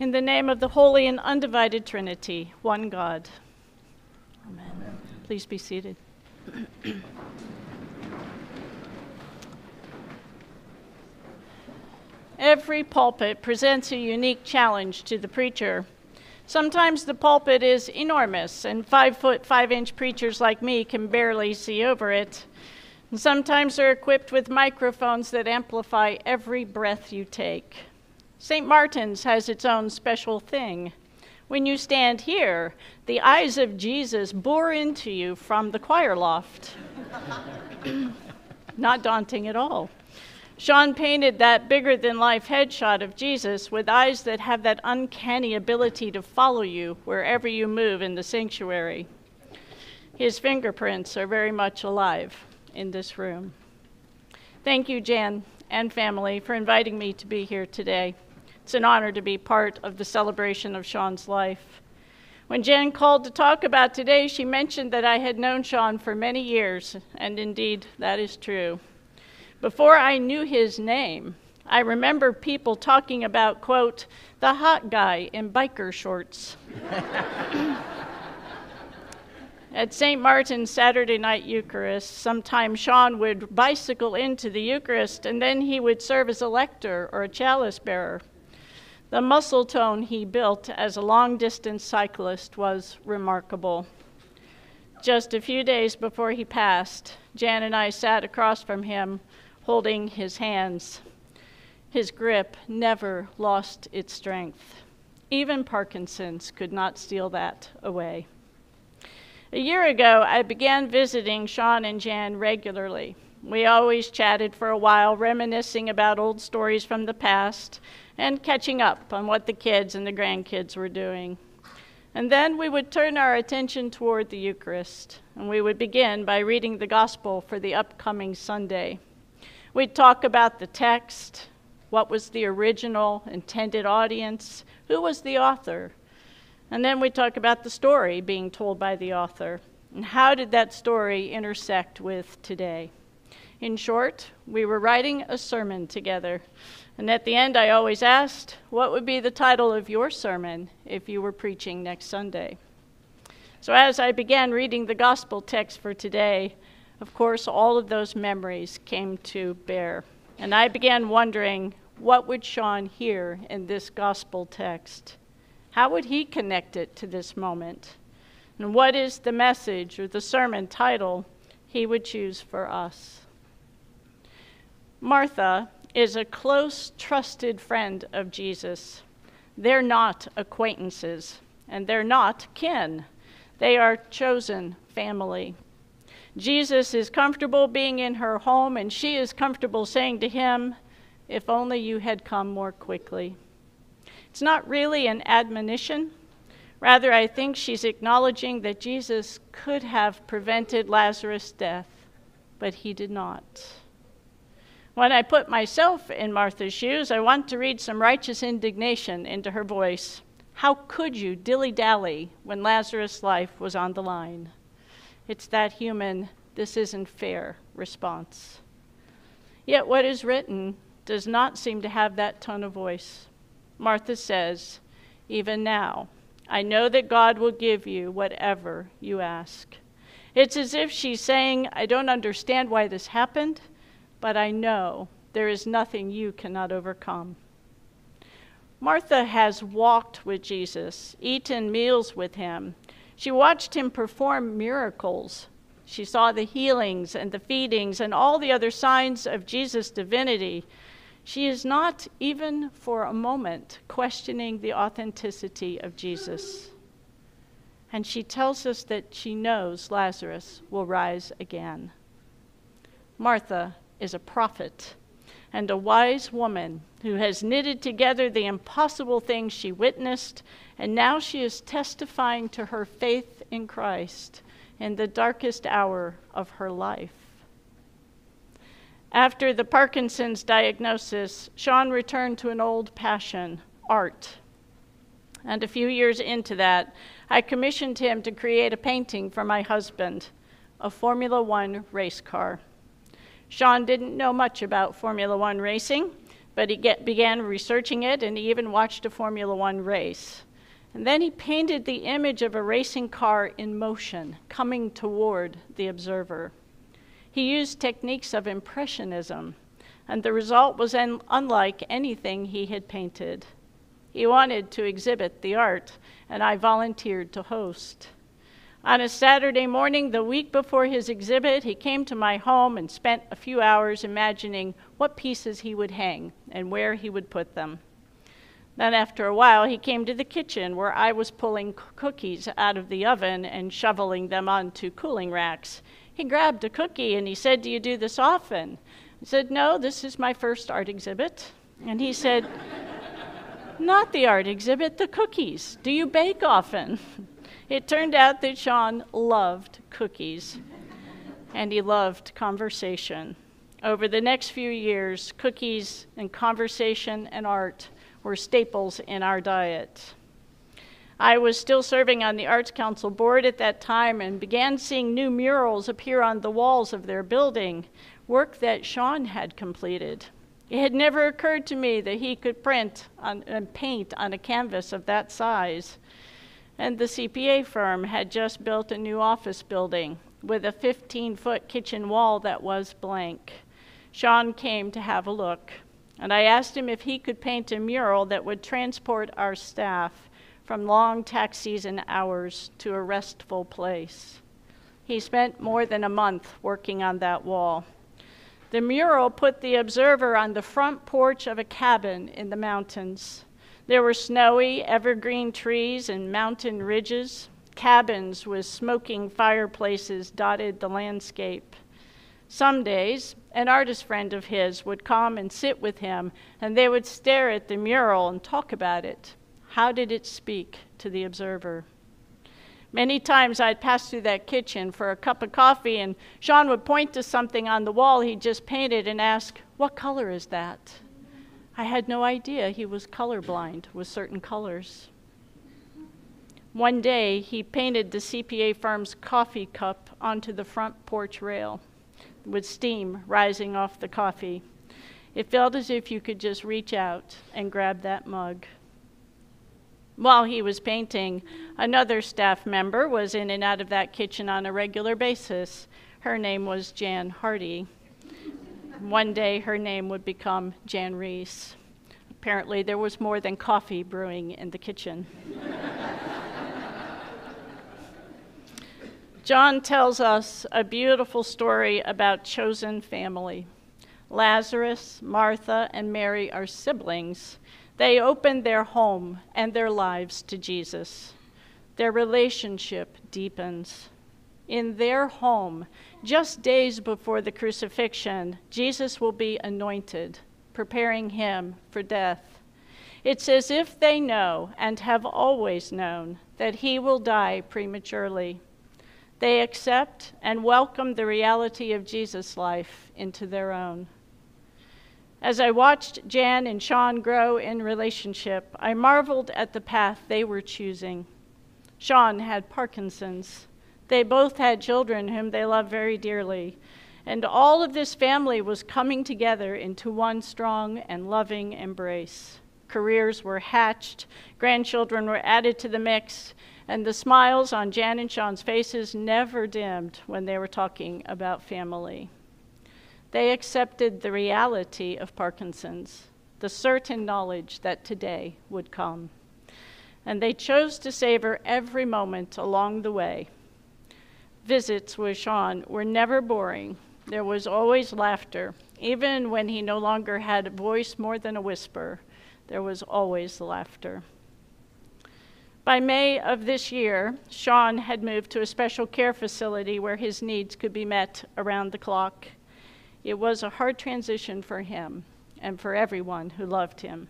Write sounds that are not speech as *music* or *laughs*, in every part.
In the name of the holy and undivided Trinity, one God. Amen. Amen. Please be seated. Every pulpit presents a unique challenge to the preacher. Sometimes the pulpit is enormous, and five foot, five inch preachers like me can barely see over it. And sometimes they're equipped with microphones that amplify every breath you take. St. Martin's has its own special thing. When you stand here, the eyes of Jesus bore into you from the choir loft. *coughs* Not daunting at all. Shawn painted that bigger than life headshot of Jesus with eyes that have that uncanny ability to follow you wherever you move in the sanctuary. His fingerprints are very much alive in this room. Thank you, Jan and family, for inviting me to be here today. It's an honor to be part of the celebration of Shawn's life. When Jen called to talk about today, she mentioned that I had known Shawn for many years, and indeed, that is true. Before I knew his name, I remember people talking about, quote, the hot guy in biker shorts. *laughs* At St. Martin's Saturday night Eucharist, sometimes Shawn would bicycle into the Eucharist and then he would serve as a lector or a chalice bearer. The muscle tone he built as a long distance cyclist was remarkable. Just a few days before he passed, Jan and I sat across from him, holding his hands. His grip never lost its strength. Even Parkinson's could not steal that away. A year ago, I began visiting Shawn and Jan regularly. We always chatted for a while, reminiscing about old stories from the past and catching up on what the kids and the grandkids were doing. And then we would turn our attention toward the Eucharist, and we would begin by reading the Gospel for the upcoming Sunday. We'd talk about the text, what was the original intended audience, who was the author, and then we'd talk about the story being told by the author, and how did that story intersect with today. In short, we were writing a sermon together and at the end, I always asked, What would be the title of your sermon if you were preaching next Sunday? So, as I began reading the gospel text for today, of course, all of those memories came to bear. And I began wondering, what would Shawn hear in this gospel text? How would he connect it to this moment? And what is the message or the sermon title he would choose for us? Martha is a close, trusted friend of Jesus. They're not acquaintances, and they're not kin. They are chosen family. Jesus is comfortable being in her home, and she is comfortable saying to him, If only you had come more quickly. It's not really an admonition. Rather, I think she's acknowledging that Jesus could have prevented Lazarus' death, but he did not. When I put myself in Martha's shoes, I want to read some righteous indignation into her voice. How could you dilly dally when Lazarus' life was on the line? It's that human, this isn't fair response. Yet what is written does not seem to have that tone of voice. Martha says, Even now, I know that God will give you whatever you ask. It's as if she's saying, I don't understand why this happened but I know there is nothing you cannot overcome. Martha has walked with Jesus, eaten meals with him. She watched him perform miracles. She saw the healings and the feedings and all the other signs of Jesus' divinity. She is not even for a moment questioning the authenticity of Jesus. And she tells us that she knows Lazarus will rise again. Martha is a prophet and a wise woman who has knitted together the impossible things she witnessed, and now she is testifying to her faith in Christ in the darkest hour of her life. After the Parkinson's diagnosis, Shawn returned to an old passion art. And a few years into that, I commissioned him to create a painting for my husband, a Formula One race car. Shawn didn't know much about Formula One racing, but he get, began researching it and he even watched a Formula One race. And then he painted the image of a racing car in motion, coming toward the observer. He used techniques of impressionism, and the result was un- unlike anything he had painted. He wanted to exhibit the art, and I volunteered to host. On a Saturday morning, the week before his exhibit, he came to my home and spent a few hours imagining what pieces he would hang and where he would put them. Then, after a while, he came to the kitchen where I was pulling cookies out of the oven and shoveling them onto cooling racks. He grabbed a cookie and he said, Do you do this often? I said, No, this is my first art exhibit. And he said, *laughs* Not the art exhibit, the cookies. Do you bake often? It turned out that Shawn loved cookies and he loved conversation. Over the next few years, cookies and conversation and art were staples in our diet. I was still serving on the Arts Council board at that time and began seeing new murals appear on the walls of their building, work that Shawn had completed. It had never occurred to me that he could print on, and paint on a canvas of that size. And the CPA firm had just built a new office building with a 15 foot kitchen wall that was blank. Shawn came to have a look, and I asked him if he could paint a mural that would transport our staff from long tax season hours to a restful place. He spent more than a month working on that wall. The mural put the observer on the front porch of a cabin in the mountains. There were snowy, evergreen trees and mountain ridges. Cabins with smoking fireplaces dotted the landscape. Some days, an artist friend of his would come and sit with him, and they would stare at the mural and talk about it. How did it speak to the observer? Many times I'd pass through that kitchen for a cup of coffee, and Shawn would point to something on the wall he'd just painted and ask, What color is that? I had no idea he was colorblind with certain colors. One day, he painted the CPA firm's coffee cup onto the front porch rail with steam rising off the coffee. It felt as if you could just reach out and grab that mug. While he was painting, another staff member was in and out of that kitchen on a regular basis. Her name was Jan Hardy. One day her name would become Jan Rees. Apparently, there was more than coffee brewing in the kitchen. John tells us a beautiful story about chosen family. Lazarus, Martha, and Mary are siblings they opened their home and their lives to Jesus. Their relationship deepens. In their home, just days before the crucifixion, Jesus will be anointed, preparing him for death. It's as if they know and have always known that he will die prematurely. They accept and welcome the reality of Jesus' life into their own. As I watched Jan and Shawn grow in relationship, I marveled at the path they were choosing. Shawn had Parkinson's. They both had children whom they loved very dearly. And all of this family was coming together into one strong and loving embrace. Careers were hatched, grandchildren were added to the mix, and the smiles on Jan and Shawn's faces never dimmed when they were talking about family. They accepted the reality of Parkinson's, the certain knowledge that today would come. And they chose to savor every moment along the way. Visits with Shawn were never boring. There was always laughter. Even when he no longer had a voice more than a whisper, there was always laughter. By May of this year, Shawn had moved to a special care facility where his needs could be met around the clock. It was a hard transition for him and for everyone who loved him.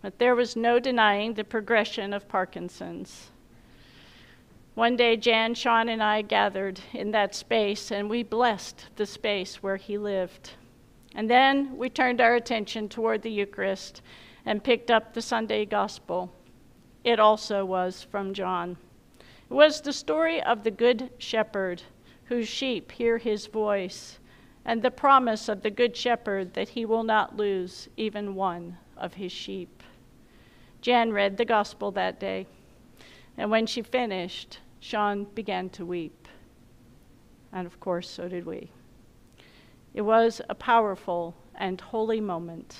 But there was no denying the progression of Parkinson's. One day, Jan, Shawn, and I gathered in that space, and we blessed the space where he lived. And then we turned our attention toward the Eucharist and picked up the Sunday Gospel. It also was from John. It was the story of the Good Shepherd whose sheep hear his voice and the promise of the Good Shepherd that he will not lose even one of his sheep. Jan read the gospel that day, and when she finished, Shawn began to weep. And of course, so did we. It was a powerful and holy moment.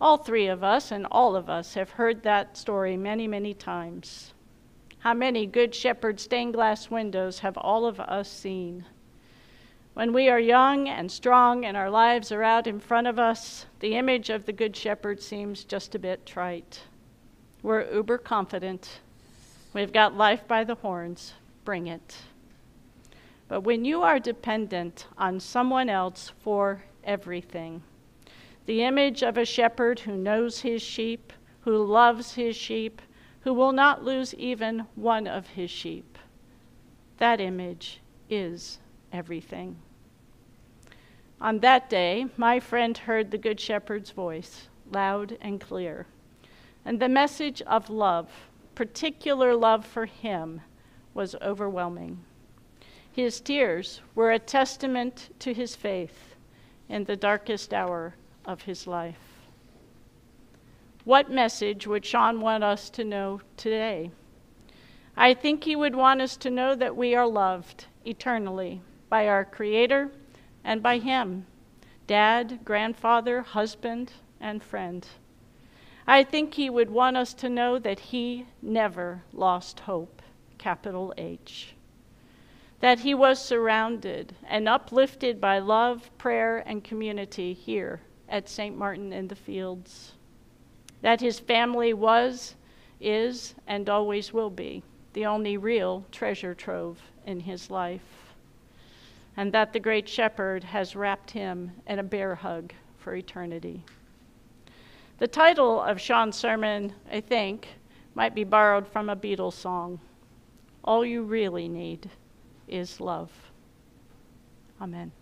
All three of us and all of us have heard that story many, many times. How many Good Shepherd stained glass windows have all of us seen? When we are young and strong and our lives are out in front of us, the image of the Good Shepherd seems just a bit trite. We're uber confident. We've got life by the horns. Bring it. But when you are dependent on someone else for everything, the image of a shepherd who knows his sheep, who loves his sheep, who will not lose even one of his sheep, that image is everything. On that day, my friend heard the Good Shepherd's voice, loud and clear, and the message of love, particular love for him, was overwhelming. His tears were a testament to his faith in the darkest hour of his life. What message would Shawn want us to know today? I think he would want us to know that we are loved eternally by our Creator and by Him dad, grandfather, husband, and friend. I think he would want us to know that he never lost hope, capital H that he was surrounded and uplifted by love, prayer, and community here at St. Martin in the Fields. That his family was, is, and always will be the only real treasure trove in his life. And that the Great Shepherd has wrapped him in a bear hug for eternity. The title of Shawn's sermon, I think, might be borrowed from a Beatles song All You Really Need is love. Amen.